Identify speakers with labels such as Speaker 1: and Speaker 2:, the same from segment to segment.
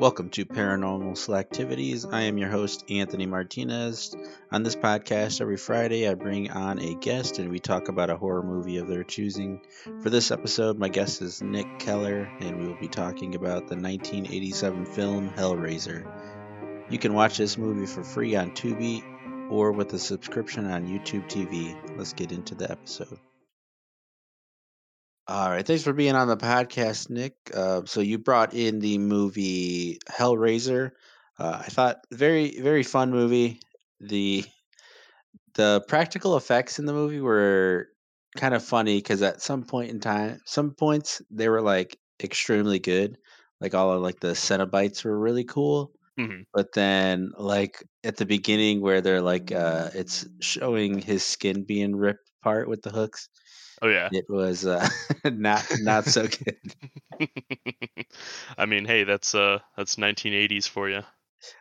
Speaker 1: Welcome to Paranormal Slacktivities. I am your host, Anthony Martinez. On this podcast, every Friday, I bring on a guest and we talk about a horror movie of their choosing. For this episode, my guest is Nick Keller, and we will be talking about the 1987 film Hellraiser. You can watch this movie for free on Tubi or with a subscription on YouTube TV. Let's get into the episode. All right, thanks for being on the podcast, Nick. Uh, so you brought in the movie Hellraiser. Uh, I thought very very fun movie. The the practical effects in the movie were kind of funny because at some point in time, some points they were like extremely good. Like all of like the Cenobites were really cool.
Speaker 2: Mhm.
Speaker 1: But then like at the beginning where they're like uh it's showing his skin being ripped apart with the hooks.
Speaker 2: Oh yeah.
Speaker 1: It was uh not not so good.
Speaker 2: I mean, hey, that's uh that's 1980s for you.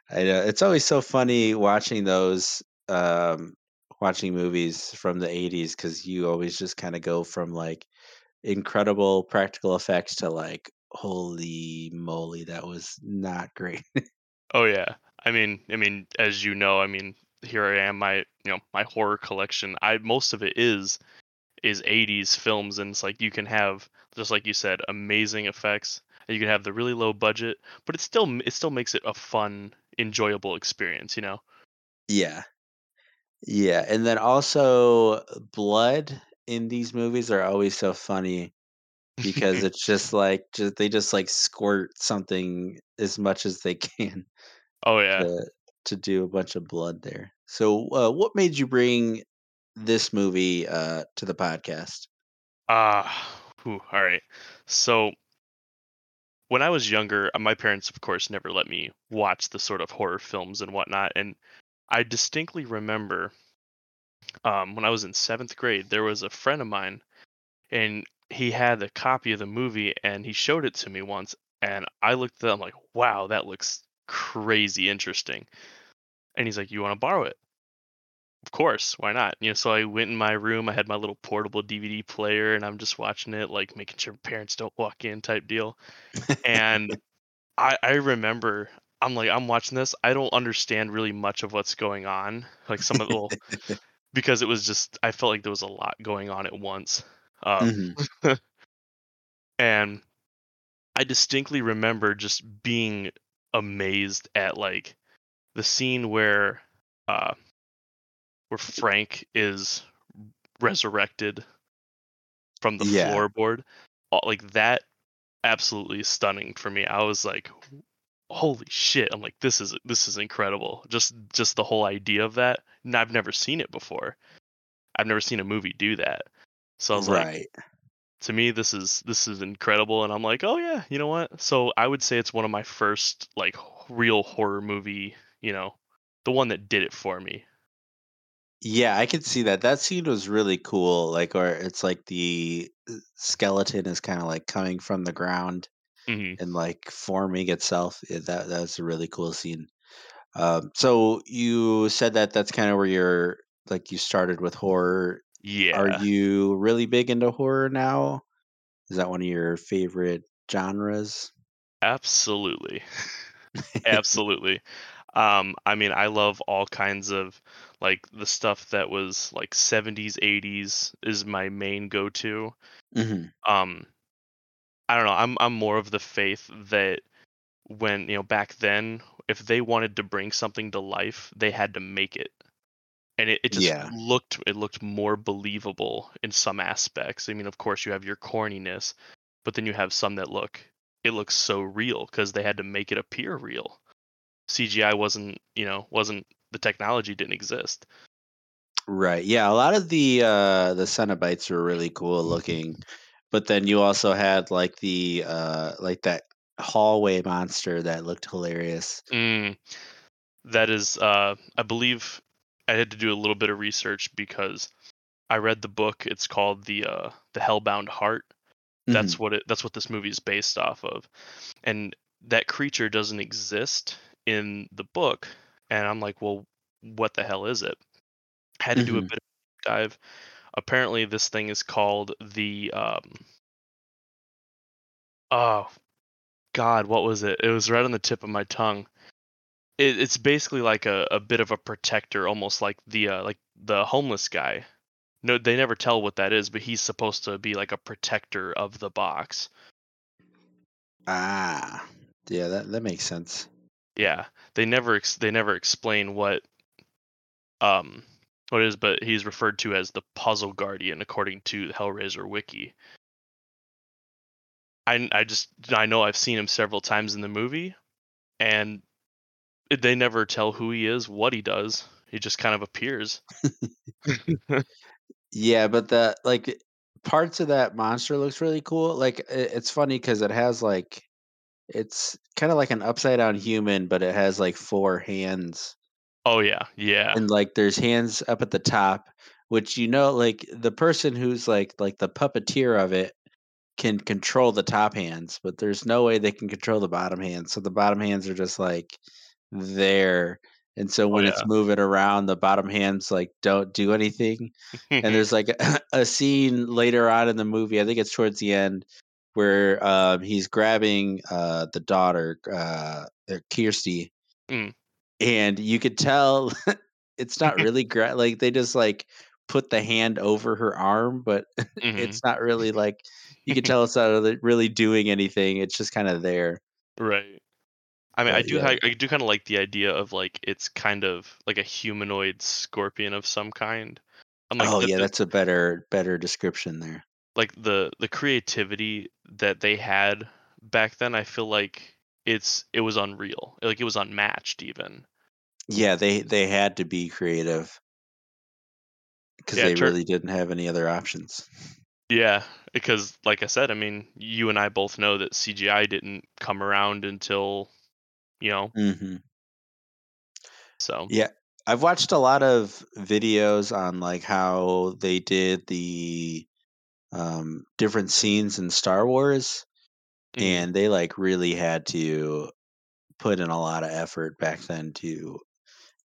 Speaker 1: I know it's always so funny watching those um watching movies from the 80s cuz you always just kind of go from like incredible practical effects to like holy moly that was not great.
Speaker 2: Oh yeah. I mean, I mean, as you know, I mean, here I am, my you know my horror collection. I most of it is is 80s films, and it's like you can have just like you said, amazing effects. And you can have the really low budget, but it still it still makes it a fun, enjoyable experience. You know.
Speaker 1: yeah. Yeah, and then also blood in these movies are always so funny because it's just like just they just like squirt something as much as they can
Speaker 2: oh yeah.
Speaker 1: to to do a bunch of blood there. So, uh, what made you bring this movie uh, to the podcast?
Speaker 2: Ah. whew, all right. So when I was younger, uh, my parents, of course, never let me watch the sort of horror films and whatnot. And I distinctly remember um, when I was in seventh grade, there was a friend of mine, and he had a copy of the movie, and he showed it to me once. And I looked at it, I'm like, wow, that looks crazy interesting. And he's like, you want to borrow it? Of course, why not? You know, so I went in my room. I had my little portable DVD player, and I'm just watching it, like making sure parents don't walk in, type deal. And I I remember I'm like I'm watching this. I don't understand really much of what's going on. Like some of the well, because it was just I felt like there was a lot going on at once. Um,
Speaker 1: Mhm.
Speaker 2: and I distinctly remember just being amazed at like the scene where uh where Frank is resurrected from the
Speaker 1: Yeah.
Speaker 2: floorboard. Like that absolutely stunning for me. I was like holy shit. I'm like this is this is incredible. Just just the whole idea of that. And I've never seen it before. I've never seen a movie do that. So I was like to me this is this is incredible and i'm like oh yeah you know what so i would say it's one of my first like real horror movie you know the one that did it for me
Speaker 1: Yeah, I can see that. That scene was really cool. Like, or it's like the uh, skeleton is kind of like coming from the ground
Speaker 2: hmm
Speaker 1: and like forming itself. Yeah, that that's a really cool scene. Um, so you said that that's kind of where you're like you started with horror.
Speaker 2: Yeah.
Speaker 1: Are you really big into horror now? Is that one of your favorite genres?
Speaker 2: absolutely absolutely um i mean i love all kinds of like the stuff that was like 70s 80s is my main go-to.
Speaker 1: Hmm
Speaker 2: um i don't know i'm i'm more of the faith that when you know back then if they wanted to bring something to life they had to make it. And it, it just
Speaker 1: Yeah.
Speaker 2: looked it looked more believable in some aspects. I mean of course you have your corniness but then you have some that look it looks so real because they had to make it appear real. Cgi wasn't you know wasn't the technology didn't exist
Speaker 1: Right. Yeah, a lot of the uh the Cenobites were really cool looking, but then you also had like the uh like that hallway monster that looked hilarious.
Speaker 2: mm, that is uh i believe i had to do a little bit of research because i read the book it's called the uh the hellbound heart that's
Speaker 1: Mhm.
Speaker 2: what it that's what this movie is based off of and that creature doesn't exist in the book and i'm like well what the hell is it had to do a
Speaker 1: Mhm.
Speaker 2: bit of deep dive apparently this thing is called the um oh God, what was it? It was right on the tip of my tongue. It, it's basically like a, a bit of a protector, almost like the uh, like the homeless guy. No, they never tell what that is, but he's supposed to be like a protector of the box.
Speaker 1: Ah, yeah, that that makes sense.
Speaker 2: Yeah, they never ex- they never explain what um what it is, but he's referred to as the puzzle guardian according to the Hellraiser wiki. I I just I know I've seen him several times in the movie, and they never tell who he is, what he does. He just kind of appears.
Speaker 1: Yeah, but the like parts of that monster looks really cool. Like it's funny because it has like it's kind of like an upside down human, but it has like four hands,
Speaker 2: oh yeah, yeah,
Speaker 1: and like there's hands up at the top, which you know, like the person who's like like the puppeteer of it can control the top hands, but there's no way they can control the bottom hands. So the bottom hands are just like there. And so
Speaker 2: oh
Speaker 1: when
Speaker 2: yeah.
Speaker 1: it's moving around, the bottom hands like don't do anything. And there's like a, a scene later on in the movie, I think it's towards the end, where um, he's grabbing uh, the daughter, uh, Kirsty,
Speaker 2: Mm.
Speaker 1: and you could tell it's not really gra- like they just like put the hand over her arm, but
Speaker 2: Mhm.
Speaker 1: it's not really like you could tell it's not really- doing anything. It's just kind of there.
Speaker 2: right. I mean, I do
Speaker 1: yeah.
Speaker 2: hi- I do kind of like the idea of like it's kind of like a humanoid scorpion of some kind. I'm like,
Speaker 1: oh
Speaker 2: the-
Speaker 1: yeah, that's a better better description there.
Speaker 2: Like the the creativity that they had back then. I feel like it's it was unreal. Like it was unmatched even.
Speaker 1: Yeah, they they had to be creative because
Speaker 2: Yeah,
Speaker 1: they
Speaker 2: tur-
Speaker 1: really didn't have any other options.
Speaker 2: Yeah, because like I said, I mean, you and I both know that CGI didn't come around until, you know,
Speaker 1: hmm
Speaker 2: so
Speaker 1: Yeah, I've watched a lot of videos on like how they did the um, different scenes in Star Wars,
Speaker 2: Mhm.
Speaker 1: and they like really had to put in a lot of effort back then to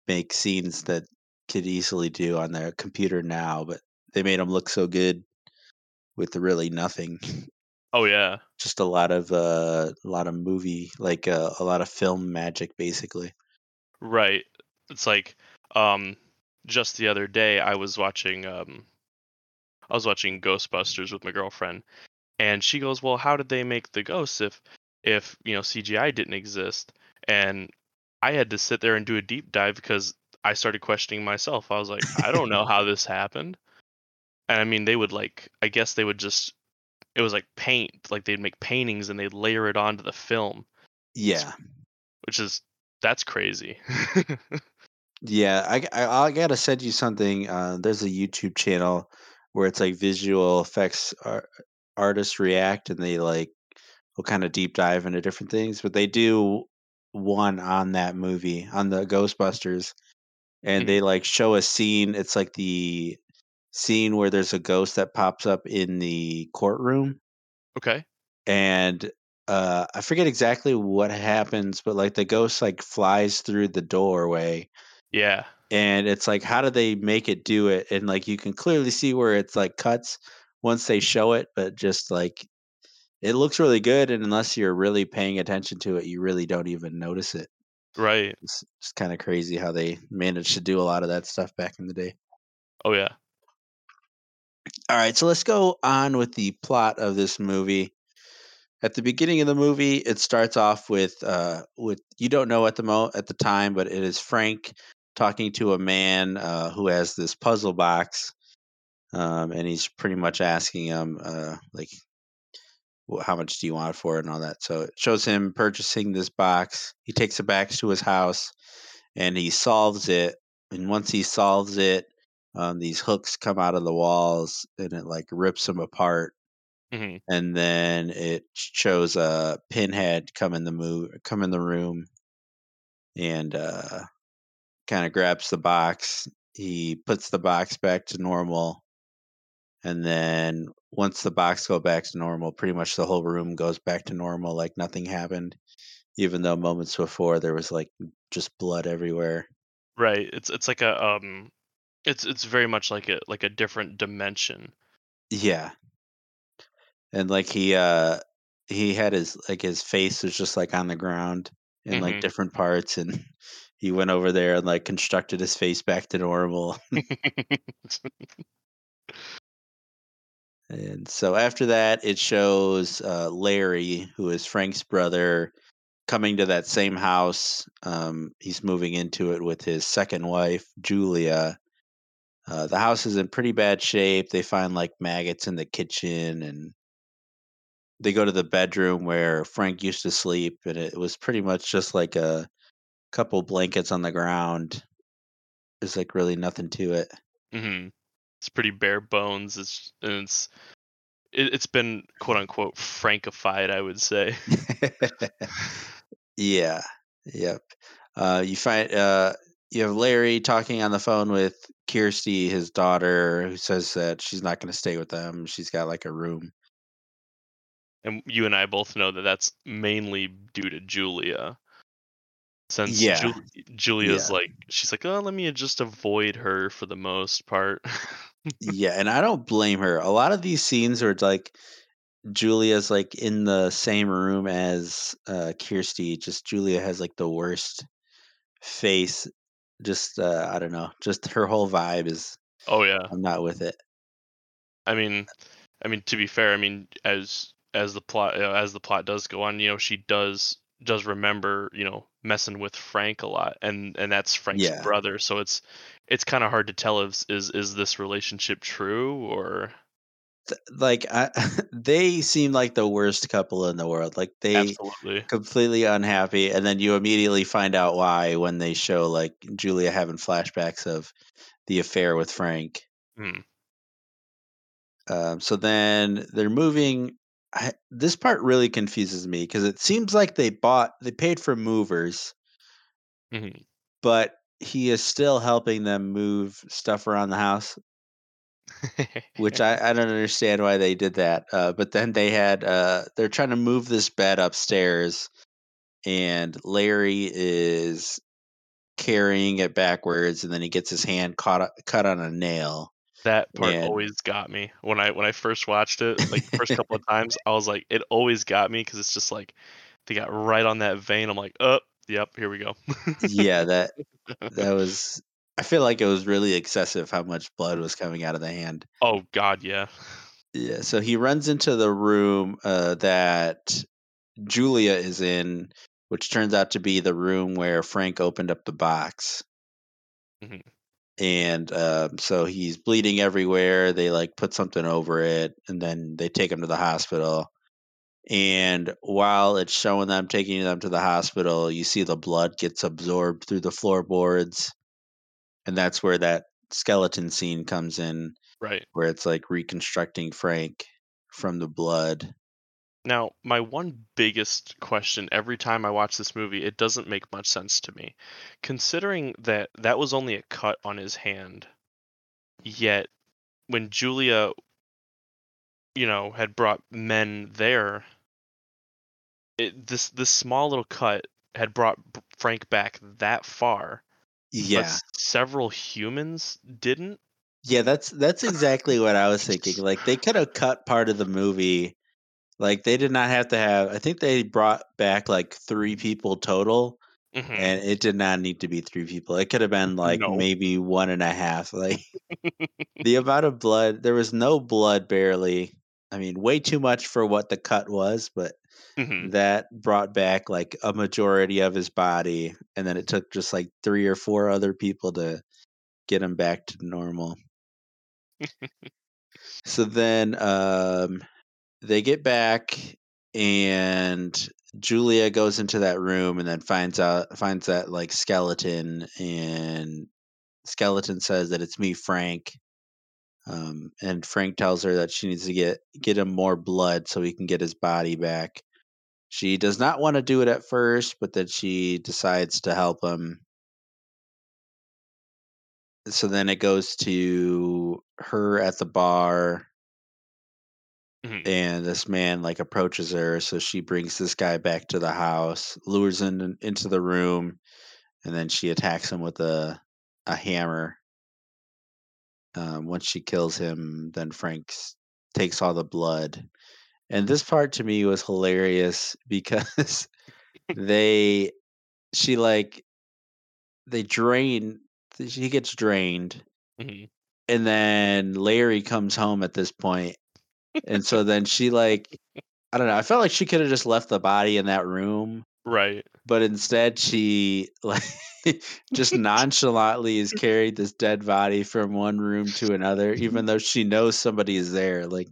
Speaker 1: make scenes that could easily do on their computer now, but they made them look so good with really nothing.
Speaker 2: oh yeah,
Speaker 1: Just a lot of uh, a lot of movie, like uh, a lot of film magic, basically.
Speaker 2: right. It's like um just the other day I was watching um I was watching Ghostbusters with my girlfriend and she goes, "Well, how did they make the ghosts if if, you know, CGI didn't exist?" And I had to sit there and do a deep dive because I started questioning myself. I was like, "I don't know how this happened." And I mean, they would like I guess they would just it was like paint, like they'd make paintings and they'd layer it onto the film,
Speaker 1: Yeah,
Speaker 2: which is that's crazy.
Speaker 1: Yeah, I, I I gotta send you something. Uh, there's a YouTube channel where it's like visual effects ar- artists react, and they like will kind of deep dive into different things. But they do one on that movie on the Ghostbusters, and
Speaker 2: Mhm.
Speaker 1: they like show a scene. It's like the scene where there's a ghost that pops up in the courtroom,
Speaker 2: okay.
Speaker 1: and uh, I forget exactly what happens, but like the ghost like flies through the doorway
Speaker 2: Yeah.
Speaker 1: And it's like how do they make it do it and like you can clearly see where it's like cuts once they show it but just like it looks really good and unless you're really paying attention to it you really don't even notice it
Speaker 2: Right.
Speaker 1: it's, it's kind of crazy how they managed to do a lot of that stuff back in the day
Speaker 2: Oh yeah.
Speaker 1: all right so let's go on with the plot of this movie at the beginning of the movie it starts off with uh with you don't know at the mo at the time but it is frank talking to a man uh, who has this puzzle box um, and he's pretty much asking him uh, like "Wh- how much do you want for it? and all that. So it shows him purchasing this box. He takes it back to his house and he solves it and once he solves it um, these hooks come out of the walls and it like rips them apart
Speaker 2: hmm
Speaker 1: and then it shows a pinhead come in the move come in the room and uh kind of grabs the box he puts the box back to normal and then once the box go back to normal pretty much the whole room goes back to normal like nothing happened even though moments before there was like just blood everywhere
Speaker 2: Right. It's it's like a um it's it's very much like a like a different dimension.
Speaker 1: yeah and like he uh he had his like his face was just like on the ground in like
Speaker 2: Mhm.
Speaker 1: different parts, and he went over there and like constructed his face back to normal. And so after that, it shows uh, Larry, who is Frank's brother, coming to that same house. Um, he's moving into it with his second wife, Julia. Uh, the house is in pretty bad shape. They find like maggots in the kitchen, and they go to the bedroom where Frank used to sleep, and it was pretty much just like a couple blankets on the ground. There's like really nothing to it.
Speaker 2: Mhm. It's pretty bare bones. It's and it's it, it's been quote unquote frankified, I would say.
Speaker 1: Yeah. Yep. Uh, you find uh, you have Larry talking on the phone with Kirsty, his daughter, who says that she's not going to stay with them. She's got like a room.
Speaker 2: and you and I both know that that's mainly due to Julia. Since
Speaker 1: Yeah.
Speaker 2: Ju- Julia's
Speaker 1: Yeah.
Speaker 2: like, she's like, oh, let me just avoid her for the most part.
Speaker 1: Yeah, and I don't blame her. A lot of these scenes where it's like Julia's like in the same room as uh, Kirsty. Just Julia has like the worst face. Just uh, I don't know. Just her whole vibe is.
Speaker 2: oh yeah,
Speaker 1: I'm not with it.
Speaker 2: I mean, I mean to be fair, I mean as as the plot uh, as the plot does go on, you know, she does does remember, you know, messing with Frank a lot, and and that's Frank's
Speaker 1: Yeah.
Speaker 2: brother. So it's it's kind of hard to tell if is is this relationship true or
Speaker 1: th- like I, they seem like the worst couple in the world. Like they
Speaker 2: absolutely.
Speaker 1: completely unhappy, and then you immediately find out why when they show like Julia having flashbacks of the affair with Frank.
Speaker 2: Hmm.
Speaker 1: Um, so then they're moving. I, this part really confuses me because it seems like they bought they paid for movers,
Speaker 2: Mhm.
Speaker 1: but he is still helping them move stuff around the house. which I, I don't understand why they did that. Uh, but then they had uh, they're trying to move this bed upstairs, and Larry is carrying it backwards, and then he gets his hand caught cut on a nail.
Speaker 2: That part always got me when I when I first watched it. Like the first couple of times, I was like, it always got me because it's just like they got right on that vein. I'm like, oh, yep, here we go.
Speaker 1: yeah, that that was. I feel like it was really excessive how much blood was coming out of the hand.
Speaker 2: oh God, yeah.
Speaker 1: Yeah, so he runs into the room uh, that Julia is in, which turns out to be the room where Frank opened up the box.
Speaker 2: Mhm.
Speaker 1: And um, so he's bleeding everywhere. They like put something over it, and then they take him to the hospital. And while it's showing them taking them to the hospital, you see the blood gets absorbed through the floorboards, and that's where that skeleton scene comes in
Speaker 2: Right.
Speaker 1: where it's like reconstructing Frank from the blood.
Speaker 2: Now, my one biggest question every time I watch this movie, it doesn't make much sense to me. Considering that that was only a cut on his hand, yet when Julia, you know, had brought men there, it, this this small little cut had brought Frank back that far. but
Speaker 1: Yeah.
Speaker 2: s- several humans didn't.
Speaker 1: Yeah, that's that's exactly what I was thinking. Like they could have cut part of the movie. Like they did not have to have I think they brought back like 3 people total
Speaker 2: Mhm.
Speaker 1: and it did not need to be 3 people. It could have been like
Speaker 2: No.
Speaker 1: maybe one and a half. Like the amount of blood, there was no blood barely. I mean, way too much for what the cut was, but
Speaker 2: Mhm.
Speaker 1: that brought back like a majority of his body and then it took just like 3 or 4 other people to get him back to normal. so then um they get back and Julia goes into that room and then finds out finds that like skeleton and skeleton says that it's me Frank um, and Frank tells her that she needs to get get him more blood so he can get his body back. She does not want to do it at first, but then she decides to help him. So then it goes to her at the bar
Speaker 2: Mhm.
Speaker 1: and this man like approaches her so she brings this guy back to the house lures him into the room and then she attacks him with a a hammer um, once she kills him then frank takes all the blood And this part to me was hilarious because they she like they drain she gets drained
Speaker 2: hmm
Speaker 1: and then Larry comes home at this point. And so then she like I don't know, I felt like she could have just left the body in that room,
Speaker 2: Right.
Speaker 1: but instead she like just nonchalantly has carried this dead body from one room to another, even though she knows somebody is there. Like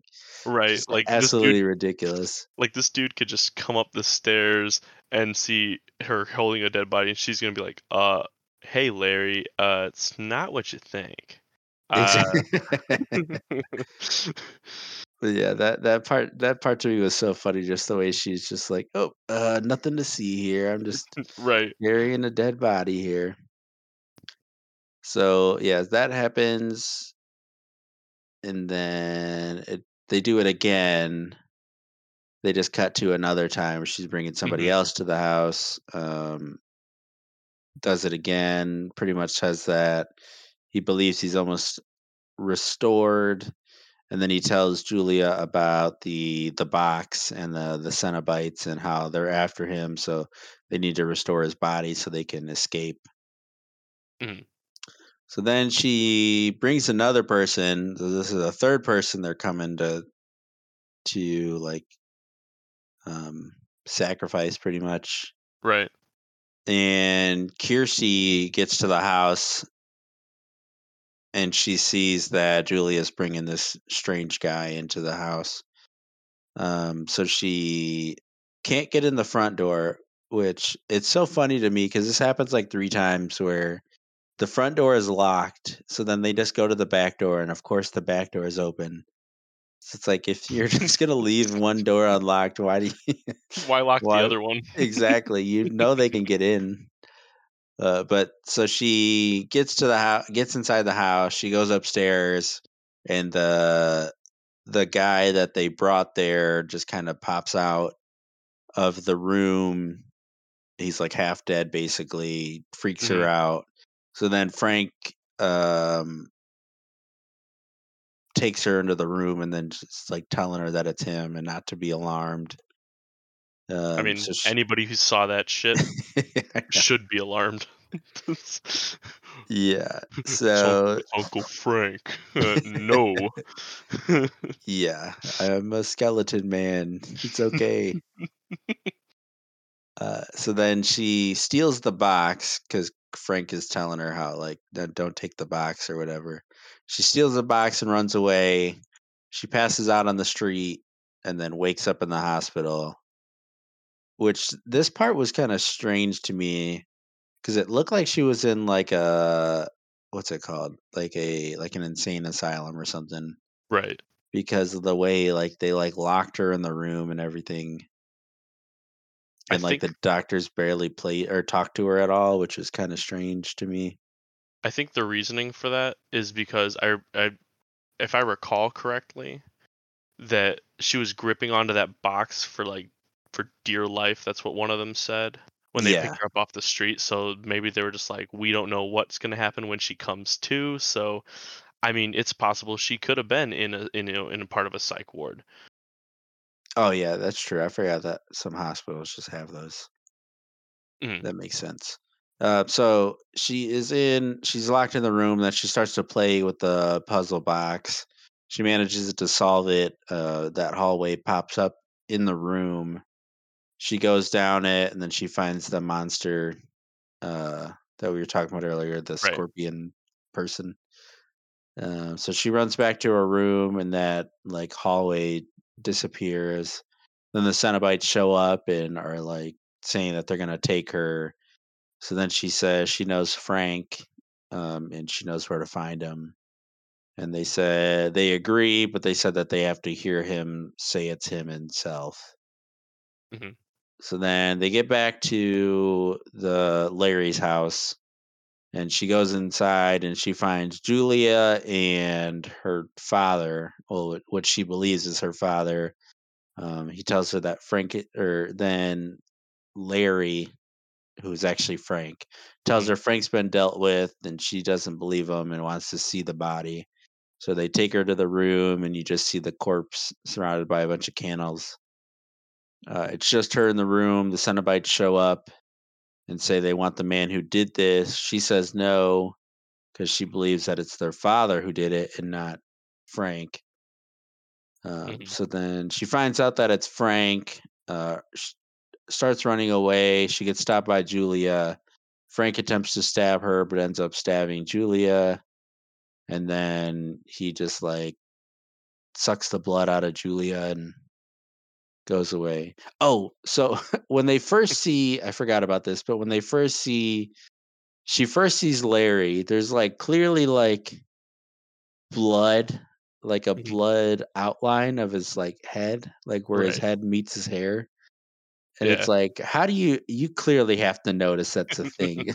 Speaker 2: Right.
Speaker 1: like
Speaker 2: this dude
Speaker 1: absolutely ridiculous.
Speaker 2: like this dude could just come up the stairs and see her holding a dead body and she's gonna be like, uh, hey Larry, uh it's not what you think. Uh
Speaker 1: But yeah, that that part that part to me was so funny, just the way she's just like, "Oh, uh, nothing to see here. I'm just
Speaker 2: right.
Speaker 1: carrying a dead body here." So yeah, that happens, and then it, they do it again. They just cut to another time. She's bringing somebody
Speaker 2: hmm
Speaker 1: else to the house. Um, does it again. Pretty much says that he believes he's almost restored and then he tells Julia about the the box and the the Cenobites and how they're after him, so they need to restore his body so they can escape.
Speaker 2: Mhm.
Speaker 1: So then she brings another person. So this is a third person they're coming to to like um, sacrifice, pretty much.
Speaker 2: Right.
Speaker 1: And Kirsty gets to the house and she sees that Julia's bringing this strange guy into the house. Um, so she can't get in the front door, which it's so funny to me because this happens like three times where the front door is locked. So then they just go to the back door, and of course the back door is open. So it's like if you're just gonna leave one door unlocked, why do you?
Speaker 2: Why lock
Speaker 1: why
Speaker 2: the other one?
Speaker 1: exactly? You know they can get in. Uh, but so she gets to the house, gets inside the house. She goes upstairs, and the the guy that they brought there just kind of pops out of the room. He's like half dead, basically. Freaks her
Speaker 2: Mhm.
Speaker 1: out. So then Frank um, takes her into the room and then just like telling her that it's him and not to be alarmed. Um,
Speaker 2: I mean,
Speaker 1: so she,
Speaker 2: anybody who saw that shit should be alarmed.
Speaker 1: yeah. So
Speaker 2: Uncle, Uncle Frank. Uh, no.
Speaker 1: yeah, I'm a skeleton man. It's okay. Uh, so then she steals the box because Frank is telling her how, like, don't take the box or whatever. She steals the box and runs away. She passes out on the street and then wakes up in the hospital. Which this part was kind of strange to me because it looked like she was in like a what's it called, like a like an insane asylum or something.
Speaker 2: right.
Speaker 1: Because of the way like they like locked her in the room and everything.
Speaker 2: I
Speaker 1: And like
Speaker 2: think
Speaker 1: the doctors barely played or talked to her at all, which was kind of strange to me.
Speaker 2: I think the reasoning for that is because I, I if I recall correctly, that she was gripping onto that box for like for dear life. That's what one of them said when they
Speaker 1: Yeah.
Speaker 2: picked her up off the street. So maybe they were just like, we don't know what's gonna happen when she comes to. So, I mean, it's possible she could have been in a in a, in a part of a psych ward.
Speaker 1: Oh yeah, that's true. I forgot that some hospitals just have those.
Speaker 2: Mhm.
Speaker 1: That makes sense. Uh, so she is in. She's locked in the room. That she starts to play with the puzzle box. She manages to solve it. Uh, that hallway pops up in the room. She goes down it, and then she finds the monster uh, that we were talking about earlier, the
Speaker 2: Right.
Speaker 1: scorpion person. Uh, so she runs back to her room, and that like hallway disappears. Then the Cenobites show up and are like saying that they're gonna take her. So then she says she knows Frank, um, and she knows where to find him. And they said they agree, but they said that they have to hear him say it's him himself.
Speaker 2: Mhm.
Speaker 1: So then they get back to the Larry's house, and she goes inside and she finds Julia and her father, well, what she believes is her father. Um, he tells her that Frank, or then Larry, who's actually Frank, tells
Speaker 2: Mhm.
Speaker 1: her Frank's been dealt with, and she doesn't believe him and wants to see the body. So they take her to the room, and you just see the corpse surrounded by a bunch of candles. Uh, it's just her in the room. The Cenobites show up and say they want the man who did this. She says no because she believes that it's their father who did it and not Frank. Um,
Speaker 2: Mhm.
Speaker 1: So then she finds out that it's Frank. Uh, starts running away. She gets stopped by Julia. Frank attempts to stab her, but ends up stabbing Julia. And then he just like sucks the blood out of Julia and goes away. Oh, so when they first see, I forgot about this, but when they first see, she first sees Larry, there's like clearly like blood, like a
Speaker 2: Mhm.
Speaker 1: blood outline of his like head, like where his head meets his hair. And
Speaker 2: Yeah.
Speaker 1: it's like, how do you, you clearly have to notice that's a thing.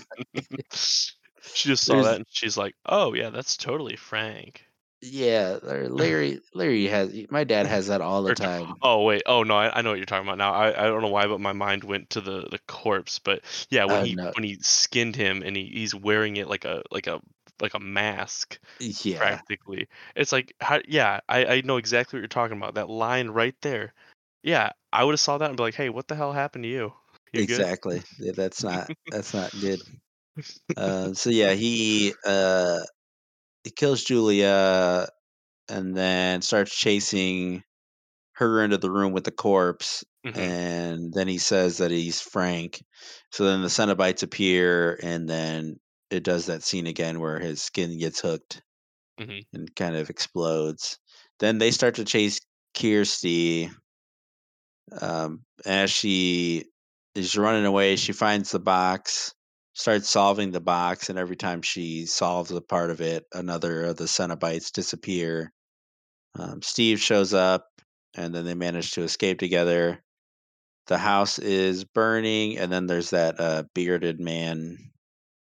Speaker 2: she just saw
Speaker 1: There's-
Speaker 2: that and she's like, "Oh yeah, that's totally Frank."
Speaker 1: Yeah, Larry, Larry, has, my dad has that all the time.
Speaker 2: Oh wait, oh no, I, I know what you're talking about now. I, I don't know why, but my mind went to the the corpse. But yeah, when
Speaker 1: Oh,
Speaker 2: he
Speaker 1: no.
Speaker 2: when he skinned him and he, he's wearing it like a like a like a mask
Speaker 1: Yeah.
Speaker 2: practically. It's like how yeah, I, I know exactly what you're talking about. That line right there. Yeah, I would have saw that and be like, hey, what the hell happened to you? You good?
Speaker 1: exactly. Yeah, that's not that's not good. Uh, so yeah, he uh he kills Julia and then starts chasing her into the room with the corpse.
Speaker 2: Mhm.
Speaker 1: And then he says that he's Frank. So then the Cenobites appear, and then it does that scene again where his skin gets hooked
Speaker 2: Mhm.
Speaker 1: and kind of explodes. Then they start to chase Kirsty. Um, as she is running away, she finds the box, starts solving the box, and every time she solves a part of it, another of the Cenobites disappear. Um, Steve shows up, and then they manage to escape together. The house is burning, and then there's that uh, bearded man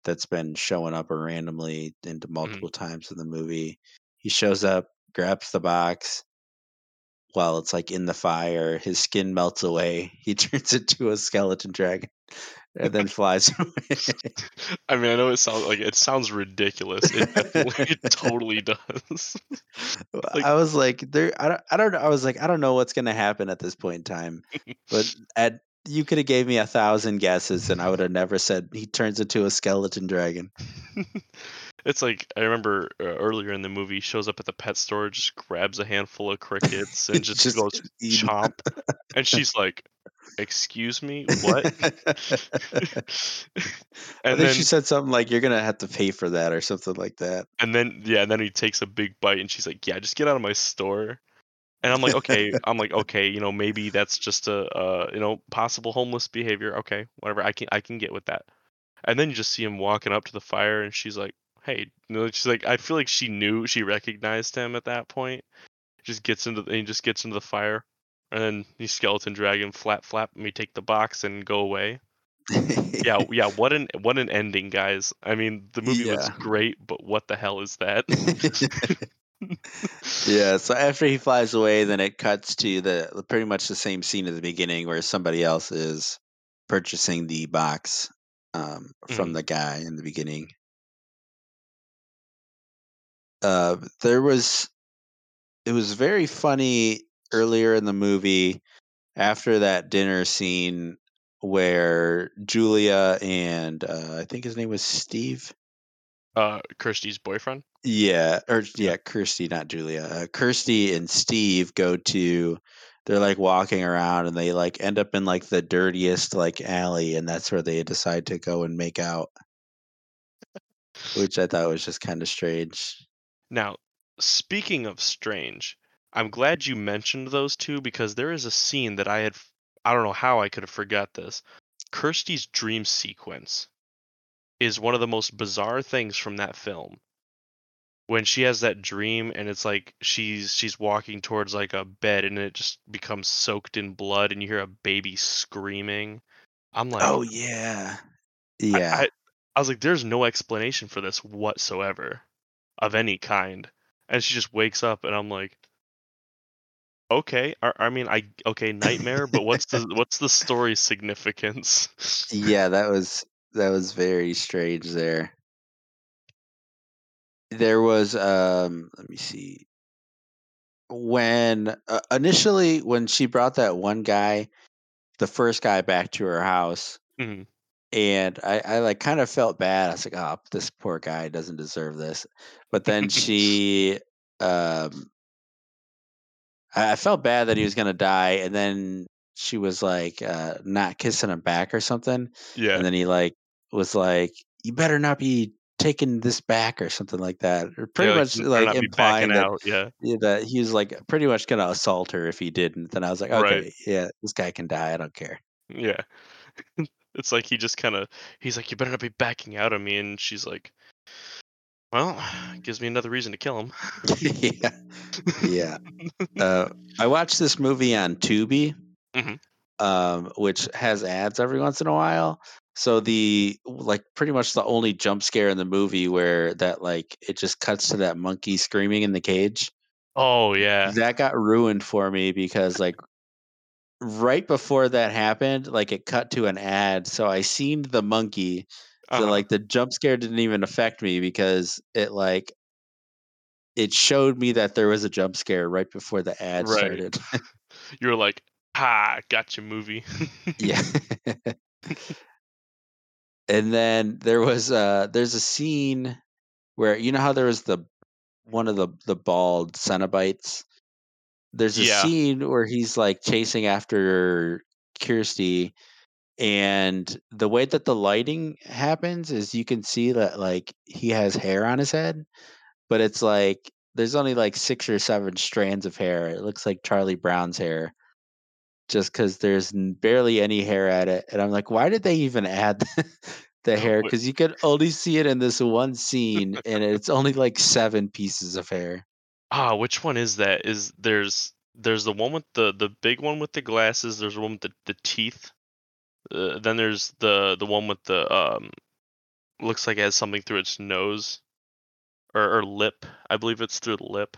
Speaker 1: that's been showing up randomly into multiple times in the movie. He shows up, grabs the box, while it's like in the fire, his skin melts away. He turns into a skeleton dragon and then flies away.
Speaker 2: I mean, I know it sounds like it sounds ridiculous. It it totally does. Like-
Speaker 1: I was like, there. I don't. I don't. know. I was like, I don't know what's gonna happen at this point in time. But at you could have gave me a thousand guesses, and I would have never said he turns into a skeleton dragon.
Speaker 2: it's like I remember uh, earlier in the movie, shows up at the pet store, just grabs a handful of crickets and just, goes chomp, and she's like, "Excuse me, what?"
Speaker 1: I
Speaker 2: and
Speaker 1: think
Speaker 2: then
Speaker 1: she said something like, "You're gonna have to pay for that" or something like that.
Speaker 2: and then yeah, and then he takes a big bite, and she's like, "Yeah, just get out of my store." And I'm like, okay, I'm like, okay, you know, maybe that's just a, uh, you know, possible homeless behavior. Okay, whatever, I can, I can get with that. And then you just see him walking up to the fire, and she's like, hey, you know, she's like, I feel like she knew, she recognized him at that point. Just gets into, the, he just gets into the fire, and then he skeleton dragon flap flap, and we take the box and go away. Yeah, yeah, what an, what an ending, guys. I mean, the movie was
Speaker 1: Yeah.
Speaker 2: great, but what the hell is that?
Speaker 1: yeah. So after he flies away, then it cuts to the pretty much the same scene at the beginning where somebody else is purchasing the box um, from
Speaker 2: Mhm.
Speaker 1: the guy in the beginning. Uh, there was, it was very funny earlier in the movie after that dinner scene where Julia and uh, I think his name was Steve.
Speaker 2: uh, Kirsty's boyfriend.
Speaker 1: Yeah, or
Speaker 2: Yeah.
Speaker 1: Kirsty, not Julia. Uh, Kirsty and Steve go to. They're like walking around, and they like end up in like the dirtiest like alley, and that's where they decide to go and make out, which I thought was just kind of strange.
Speaker 2: Now, speaking of strange, I'm glad you mentioned those two because there is a scene that I had I don't know how I could have forgot this. Kirsty's dream sequence is one of the most bizarre things from that film. When she has that dream and it's like she's she's walking towards like a bed and it just becomes soaked in blood and you hear a baby screaming. I'm like
Speaker 1: oh yeah,
Speaker 2: I-
Speaker 1: yeah.
Speaker 2: I, I was like, there's no explanation for this whatsoever of any kind. And she just wakes up and I'm like, okay. I, I mean, I okay, nightmare, but what's the what's the story significance?
Speaker 1: yeah, that was that was very strange there. there was um let me see when uh, initially when she brought that one guy the first guy back to her house
Speaker 2: Mhm.
Speaker 1: and I, I like kind of felt bad i was like oh this poor guy doesn't deserve this but then she um I, I felt bad that he was gonna die and then she was like uh not kissing him back or something
Speaker 2: Yeah.
Speaker 1: and then he like was like you better not be taking this back or something like that or pretty
Speaker 2: yeah,
Speaker 1: much
Speaker 2: better
Speaker 1: like implying that
Speaker 2: out. Yeah.
Speaker 1: yeah, that he was like pretty much gonna assault her if he didn't. Then I was like,
Speaker 2: Right.
Speaker 1: okay, yeah, this guy can die. I don't care.
Speaker 2: Yeah. it's like he just kind of he's like, you better not be backing out on me, and she's like, well, gives me another reason to kill him.
Speaker 1: yeah, yeah. Uh, I watched this movie on Tubi,
Speaker 2: Mhm.
Speaker 1: um, which has ads every once in a while. So the like pretty much the only jump scare in the movie where that like it just cuts to that monkey screaming in the cage.
Speaker 2: Oh yeah.
Speaker 1: That got ruined for me because like right before that happened, like it cut to an ad. So I seen the monkey. So
Speaker 2: Uh-huh.
Speaker 1: like the jump scare didn't even affect me because it like it showed me that there was a jump scare right before the ad
Speaker 2: Right.
Speaker 1: started.
Speaker 2: You were like, ah, gotcha, movie.
Speaker 1: yeah. and then there was uh there's a scene where you know how there was the one of the the bald Cenobites. There's a
Speaker 2: Yeah.
Speaker 1: scene where he's like chasing after Kirsty and the way that the lighting happens is you can see that like he has hair on his head but it's like there's only like six or seven strands of hair it looks like charlie brown's hair just because there's barely any hair at it and i'm like why did they even add the hair because you could only see it in this one scene and it's only like seven pieces of hair
Speaker 2: Ah, which one is that? Is there's there's the one with the the big one with the glasses. There's the one with the the teeth. Uh, then there's the the one with the um looks like it has something through its nose or, or lip. I believe it's through the lip.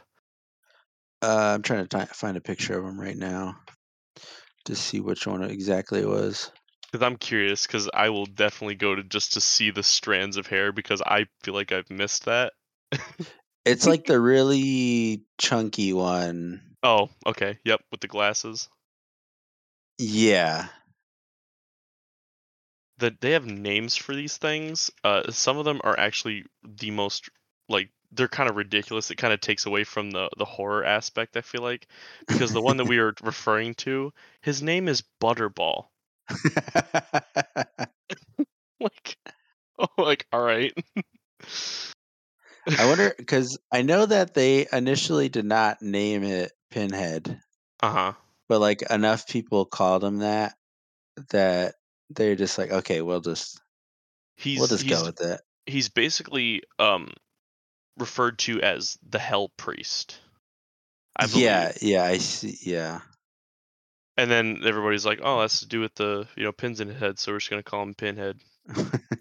Speaker 1: uh, i'm trying to ti- find a picture of him right now to see which one exactly it was
Speaker 2: Because I'm curious, because I will definitely go to just to see the strands of hair because I feel like I've missed that.
Speaker 1: It's like the really chunky one.
Speaker 2: Oh, okay. Yep, with the glasses.
Speaker 1: Yeah.
Speaker 2: That they have names for these things. Uh, some of them are actually the most like they're kind of ridiculous. It kind of takes away from the the horror aspect. I feel like because the one that we are referring to, his name is Butterball. Like, oh, like all right.
Speaker 1: I wonder because I know that they initially did not name it Pinhead,
Speaker 2: Uh huh.
Speaker 1: but like enough people called him that that they're just like, okay, we'll just
Speaker 2: He's
Speaker 1: we'll just
Speaker 2: he's
Speaker 1: go with that.
Speaker 2: he's basically um referred to as the Hell Priest.
Speaker 1: Yeah, yeah, I see. Yeah,
Speaker 2: And then everybody's like, "Oh, that's to do with the you know pins in his head, so we're just gonna call him Pinhead."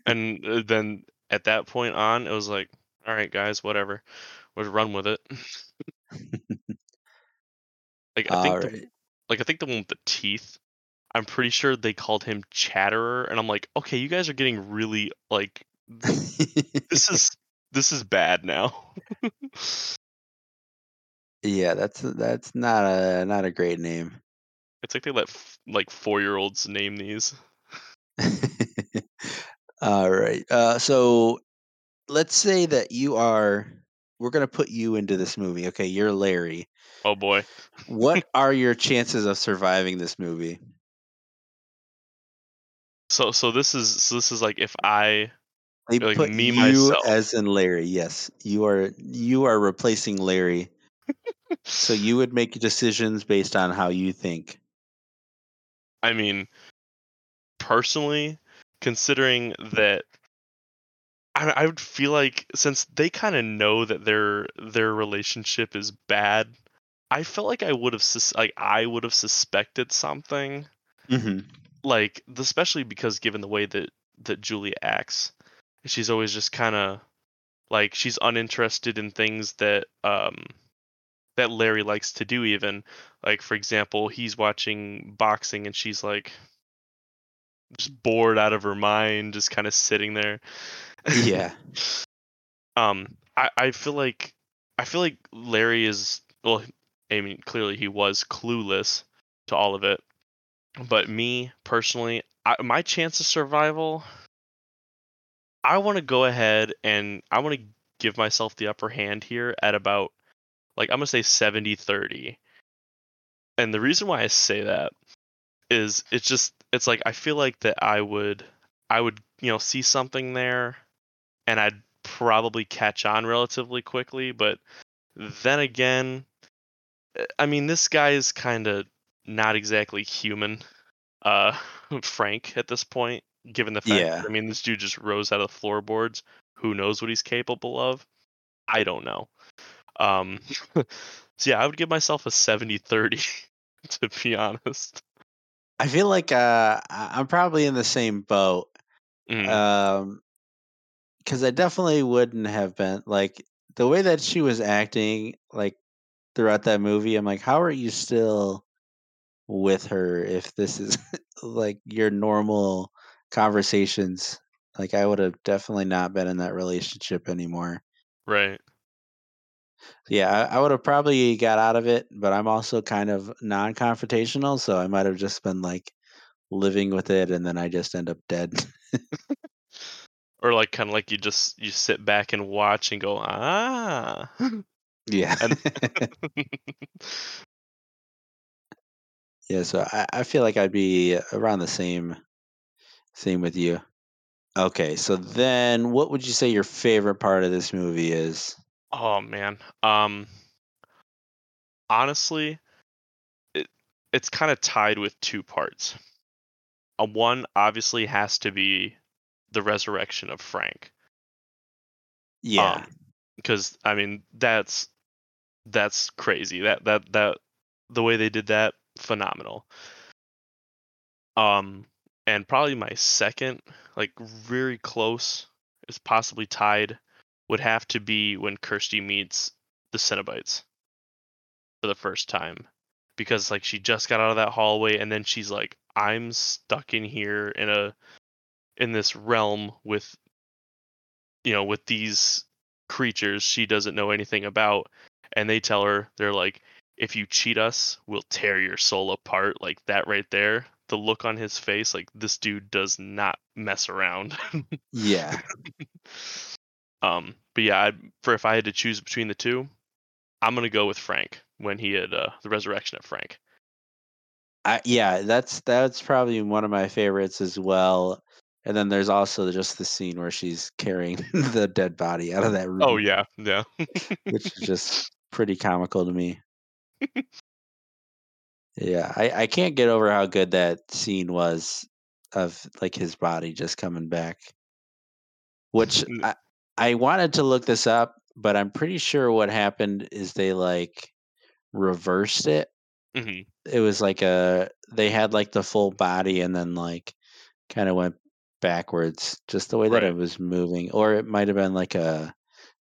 Speaker 2: And uh, then at that point on, it was like, "All right, guys, whatever, we'll run with it." like I
Speaker 1: all
Speaker 2: think the like I think the one with the teeth. I'm pretty sure they called him Chatterer, and I'm like, okay, you guys are getting really like this is this is bad now.
Speaker 1: yeah, that's that's not a not a great name.
Speaker 2: it's like they let f- like four year olds name these.
Speaker 1: All right. Uh, so let's say that you are. We're gonna put you into this movie. Okay, you're Larry.
Speaker 2: Oh boy.
Speaker 1: What are your chances of surviving this movie?
Speaker 2: So so this is so this is like if I
Speaker 1: They
Speaker 2: Like
Speaker 1: put
Speaker 2: me,
Speaker 1: you
Speaker 2: myself.
Speaker 1: as in Larry. Yes, you are. You are replacing Larry. So you would make decisions based on how you think.
Speaker 2: I mean, personally, considering that, I, I would feel like since they kind of know that their their relationship is bad, I felt like I would have sus- like I would have suspected something
Speaker 1: Mm-hmm.
Speaker 2: Like especially because given the way that that Julia acts, she's always just kind of like she's uninterested in things that um that Larry likes to do even like for example he's watching boxing and she's like just bored out of her mind just kind of sitting there
Speaker 1: Yeah.
Speaker 2: um I, I feel like I feel like Larry is well. I mean, clearly he was clueless to all of it. But me personally, I, my chance of survival, I want to go ahead and I want to give myself the upper hand here at about like I'm gonna say 70 30. And the reason why I say that is it's just it's like I feel like that I would I would, you know, see something there and I'd probably catch on relatively quickly, but then again, eh, I mean this guy is kind of not exactly human uh Frank at this point, given the fact
Speaker 1: Yeah.
Speaker 2: I mean this dude just rose out of the floorboards. Who knows what he's capable of? I don't know. Um so yeah, I would give myself a 70-30 to be honest.
Speaker 1: I feel like uh, I'm probably in the same boat.
Speaker 2: Mm,
Speaker 1: Um, because I definitely wouldn't have been like the way that she was acting, like throughout that movie. I'm like, how are you still with her if this is like your normal conversations? Like, I would have definitely not been in that relationship anymore.
Speaker 2: right.
Speaker 1: Yeah, I, I would have probably got out of it, but I'm also kind of non-confrontational, so I might have just been like living with it, and then I just end up dead.
Speaker 2: Or like kind of like you just you sit back and watch and go, "Ah."
Speaker 1: yeah.
Speaker 2: And
Speaker 1: Yeah, so I, I feel like I'd be around the same same with you. Okay, so then what would you say your favorite part of this movie is?
Speaker 2: oh man. Um honestly, it, it's kind of tied with two parts. A one obviously has to be the resurrection of Frank.
Speaker 1: Yeah.
Speaker 2: Um, because I mean that's that's crazy. That that that the way they did that phenomenal. Um, and probably my second, like very close, is possibly tied, would have to be when Kirsty meets the Cenobites for the first time, because like she just got out of that hallway and then she's like, I'm stuck in here in a in this realm with you know with these creatures she doesn't know anything about and they tell her they're like if you cheat us we'll tear your soul apart like that right there the look on his face like this dude does not mess around
Speaker 1: yeah.
Speaker 2: um but yeah I'd, for if i had to choose between the two i'm gonna go with frank when he had uh, the resurrection of frank
Speaker 1: I, yeah, that's that's probably one of my favorites as well. And then there's also just the scene where she's carrying the dead body out of that room,
Speaker 2: oh yeah yeah
Speaker 1: which is just pretty comical to me. Yeah, I, I can't get over how good that scene was of like his body just coming back. Which I, I wanted to look this up, but I'm pretty sure what happened is they like reversed it.
Speaker 2: mhm,
Speaker 1: It was like a they had like the full body and then like kind of went backwards, just the way that it was moving, or it might have been like a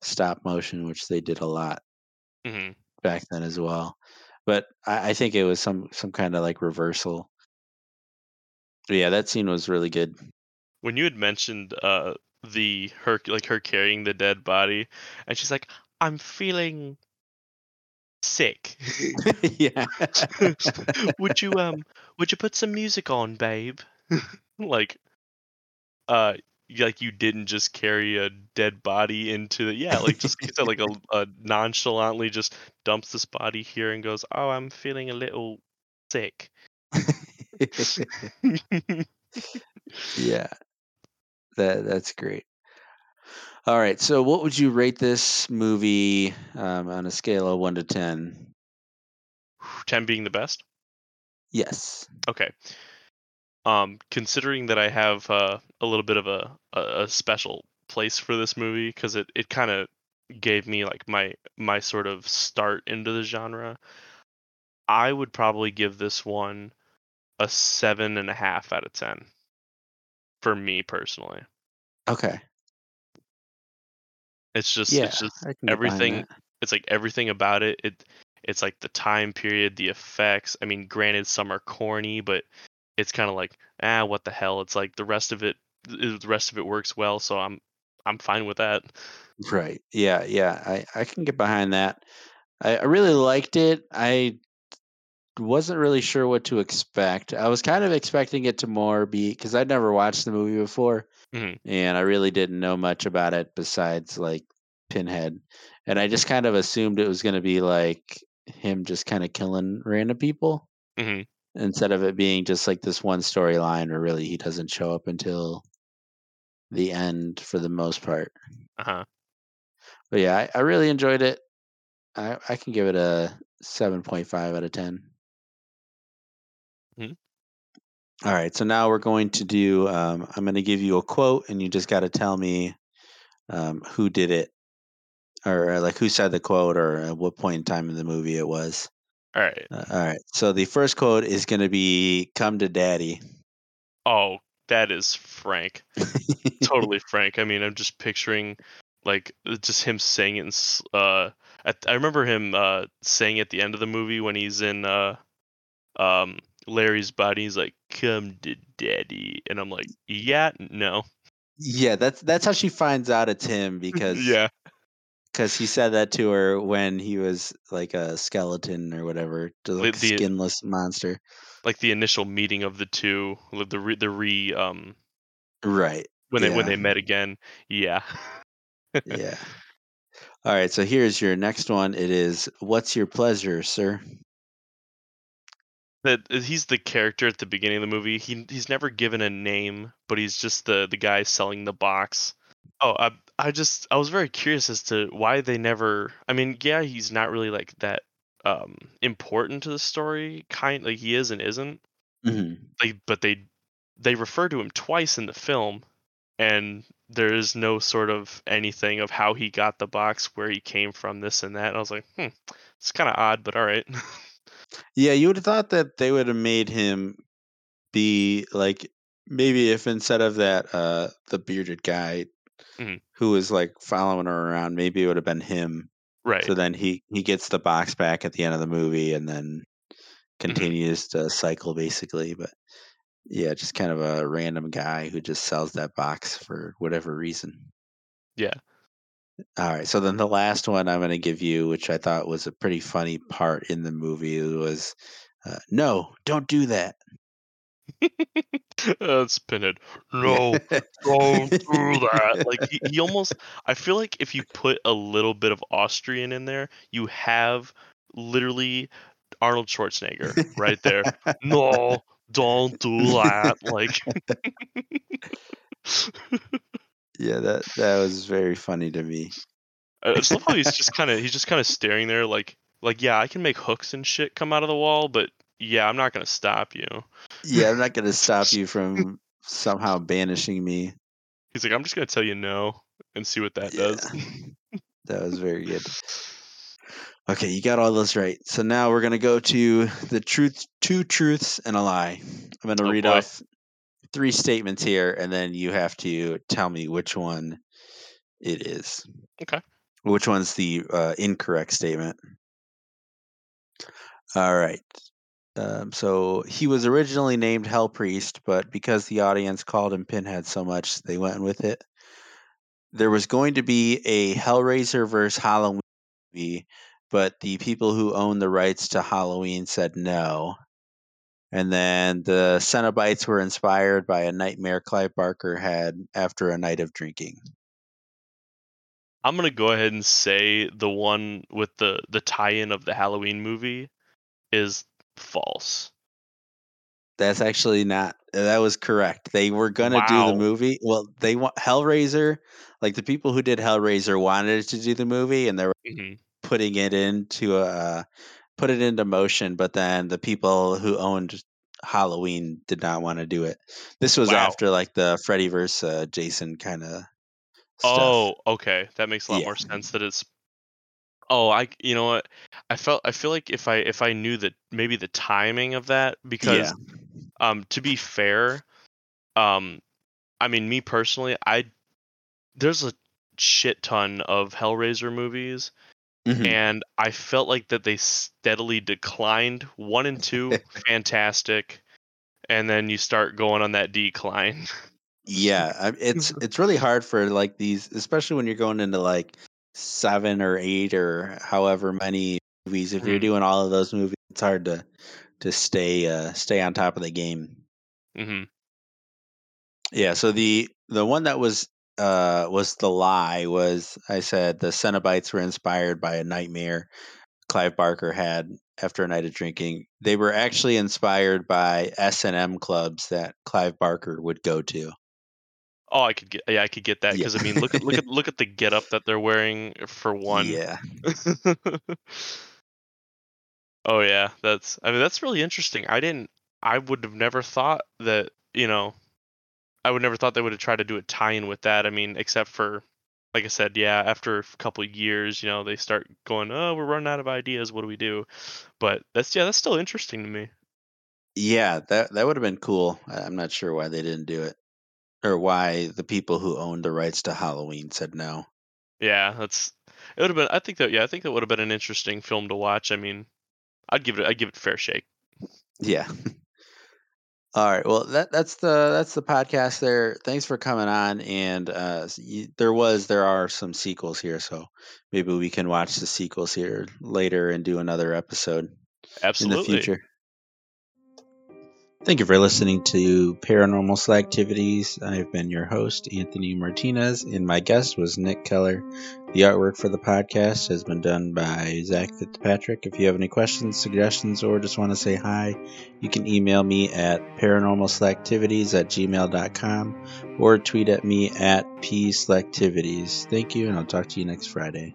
Speaker 1: stop motion, which they did a lot
Speaker 2: hmm
Speaker 1: back then as well. But I, I think it was some some kind of like reversal. But yeah, that scene was really good.
Speaker 2: when you had mentioned uh the her like her carrying the dead body and she's like i'm feeling sick
Speaker 1: yeah.
Speaker 2: would you um would you put some music on babe like uh like you didn't just carry a dead body into the yeah like just like you said like a, a nonchalantly just dumps this body here and goes oh i'm feeling a little sick
Speaker 1: yeah. That that's great. All right. So what would you rate this movie um, on a scale of one to ten?
Speaker 2: 10 being the best
Speaker 1: Yes.
Speaker 2: Okay. Um, considering that I have uh, a little bit of a, a, special place for this movie because it, it kind of gave me like my my sort of start into the genre, I would probably give this one a seven and a half out of ten. For me personally,
Speaker 1: Okay.
Speaker 2: it's just
Speaker 1: Yeah.
Speaker 2: it's just
Speaker 1: I can get behind
Speaker 2: everything. It's like everything about it. It it's like the time period, the effects. I mean, granted, some are corny, but it's kind of like ah, what the hell? It's like the rest of it. The rest of it works well, so I'm I'm fine with that.
Speaker 1: Right. Yeah, yeah. I I can get behind that. I, I really liked it. I wasn't really sure what to expect. I was kind of expecting it to more be because I'd never watched the movie before,
Speaker 2: Mhm.
Speaker 1: and I really didn't know much about it besides like Pinhead, and I just kind of assumed it was going to be like him just kind of killing random people
Speaker 2: hmm
Speaker 1: instead of it being just like this one storyline where really he doesn't show up until the end for the most part.
Speaker 2: Uh huh.
Speaker 1: But yeah, I, I really enjoyed it. I, I can give it a 7.5 out of 10.
Speaker 2: Mhm.
Speaker 1: All right, so now we're going to do. Um, I'm going to give you a quote, and you just got to tell me um, who did it, or uh, like who said the quote, or at what point in time in the movie it was.
Speaker 2: All right.
Speaker 1: Uh, all right, so the first quote is going to be "Come to Daddy."
Speaker 2: Oh, that is Frank. Totally Frank. I mean, I'm just picturing like uh, just him saying it. In, uh, at, I remember him uh saying at the end of the movie when he's in uh um Larry's body. He's like, "Come to Daddy," and I'm like, "Yeah, no."
Speaker 1: yeah, that's that's how she finds out it's him because
Speaker 2: yeah.
Speaker 1: Because he said that to her when he was like a skeleton or whatever, like a
Speaker 2: the-
Speaker 1: skinless monster.
Speaker 2: Like the initial meeting of the two, the re, the re um
Speaker 1: Right.
Speaker 2: when they when they met again. Yeah.
Speaker 1: Yeah. All right, so here's your next one. It is what's your pleasure, sir?
Speaker 2: that uh, he's the character at the beginning of the movie. He he's never given a name, but he's just the the guy selling the box. Oh, I I just I was very curious as to why they never. I mean, yeah, he's not really like that um important to the story. Kind like he is and isn't.
Speaker 1: hmm
Speaker 2: They but they they refer to him twice in the film, and there is no sort of anything of how he got the box, where he came from, this and that. And I was like, hmm, it's kind of odd, but all right.
Speaker 1: Yeah, you would have thought that they would have made him be like maybe if instead of that uh the bearded guy
Speaker 2: Mhm.
Speaker 1: who was like following her around, maybe it would have been him.
Speaker 2: right.
Speaker 1: So then he he gets the box back at the end of the movie and then continues to cycle basically. But yeah, just kind of a random guy who just sells that box for whatever reason.
Speaker 2: Yeah.
Speaker 1: All right. So then the last one I'm going to give you, which I thought was a pretty funny part in the movie, was uh, no, don't do that.
Speaker 2: That's Pinhead. No, don't do that. Like he, he almost. I feel like if you put a little bit of Austrian in there, you have literally Arnold Schwarzenegger right there. no, don't do that. Like,
Speaker 1: yeah, that that was very funny to me.
Speaker 2: I love how he's just kind of he's just kind of staring there, like like yeah, I can make hooks and shit come out of the wall, but yeah, I'm not gonna stop you.
Speaker 1: Yeah, I'm not going to stop you from somehow banishing me.
Speaker 2: He's like, I'm just gonna tell you no and see what that does.
Speaker 1: That was very good. Okay, you got all those right. So now we're gonna go to the truth, two truths and a lie. I'm gonna
Speaker 2: Oh,
Speaker 1: read
Speaker 2: boy.
Speaker 1: off three statements here, and then you have to tell me which one it is.
Speaker 2: Okay.
Speaker 1: Which one's the uh, incorrect statement? All right. Um, so he was originally named Hell Priest, but because the audience called him Pinhead so much, they went with it. There was going to be a Hellraiser versus Halloween movie, but the people who own the rights to Halloween said no. And then the Cenobites were inspired by a nightmare Clive Barker had after a night of drinking.
Speaker 2: I'm gonna go ahead and say the one with the the tie-in of the Halloween movie is false.
Speaker 1: That's actually not. That was correct. They were gonna do the movie. Well, they want Hellraiser. Like the people who did Hellraiser wanted to do the movie, and they were
Speaker 2: hmm
Speaker 1: putting it into a put it into motion. But then the people who owned Halloween did not want to do it. This was
Speaker 2: Wow.
Speaker 1: after like the Freddy versus uh, Jason kind of.
Speaker 2: Oh, okay, that makes a lot
Speaker 1: Yeah.
Speaker 2: more sense. That it's. Oh, I you know what? I felt I feel like if I if I knew that maybe the timing of that because
Speaker 1: yeah,
Speaker 2: um to be fair, um I mean me personally I there's a shit ton of Hellraiser movies
Speaker 1: Mhm.
Speaker 2: and I felt like that they steadily declined. One and two, fantastic, and then you start going on that decline.
Speaker 1: Yeah, it's it's really hard for like these, especially when you're going into like seven or eight or however many movies. If you're
Speaker 2: mm-hmm.
Speaker 1: doing all of those movies, it's hard to to stay uh, stay on top of the game.
Speaker 2: Mm-hmm.
Speaker 1: Yeah. So the the one that was uh was the lie was I said the Cenobites were inspired by a nightmare Clive Barker had after a night of drinking. They were actually inspired by S and M clubs that Clive Barker would go to.
Speaker 2: Oh, I could get yeah, I could get that because
Speaker 1: Yeah.
Speaker 2: I mean, look at look at look at the getup that they're wearing for one.
Speaker 1: Yeah.
Speaker 2: oh yeah, that's I mean that's really interesting. I didn't I would have never thought that, you know, I would never thought they would have tried to do a tie-in with that. I mean, except for like I said, yeah, after a couple of years, you know, they start going, "Oh, we're running out of ideas. What do we do?" But that's yeah, that's still interesting to me.
Speaker 1: Yeah, that that would have been cool. I'm not sure why they didn't do it, or why the people who owned the rights to Halloween said no.
Speaker 2: Yeah, that's it would have been I think that yeah, I think that would have been an interesting film to watch. I mean, I'd give it I'd give it a fair shake.
Speaker 1: Yeah. All right. Well, that that's the that's the podcast there. Thanks for coming on. And uh, s- y- there was there are some sequels here, so maybe we can watch the sequels here later and do another episode in
Speaker 2: Absolutely.
Speaker 1: the future. Thank you for listening to Paranormal Slacktivities. I've been your host, Anthony Martinez, and my guest was Nick Keller. The artwork for the podcast has been done by Zach Fitzpatrick. If you have any questions, suggestions, or just want to say hi, you can email me at paranormalslacktivities at gmail.com or tweet at me at pslacktivities. Thank you, and I'll talk to you next Friday.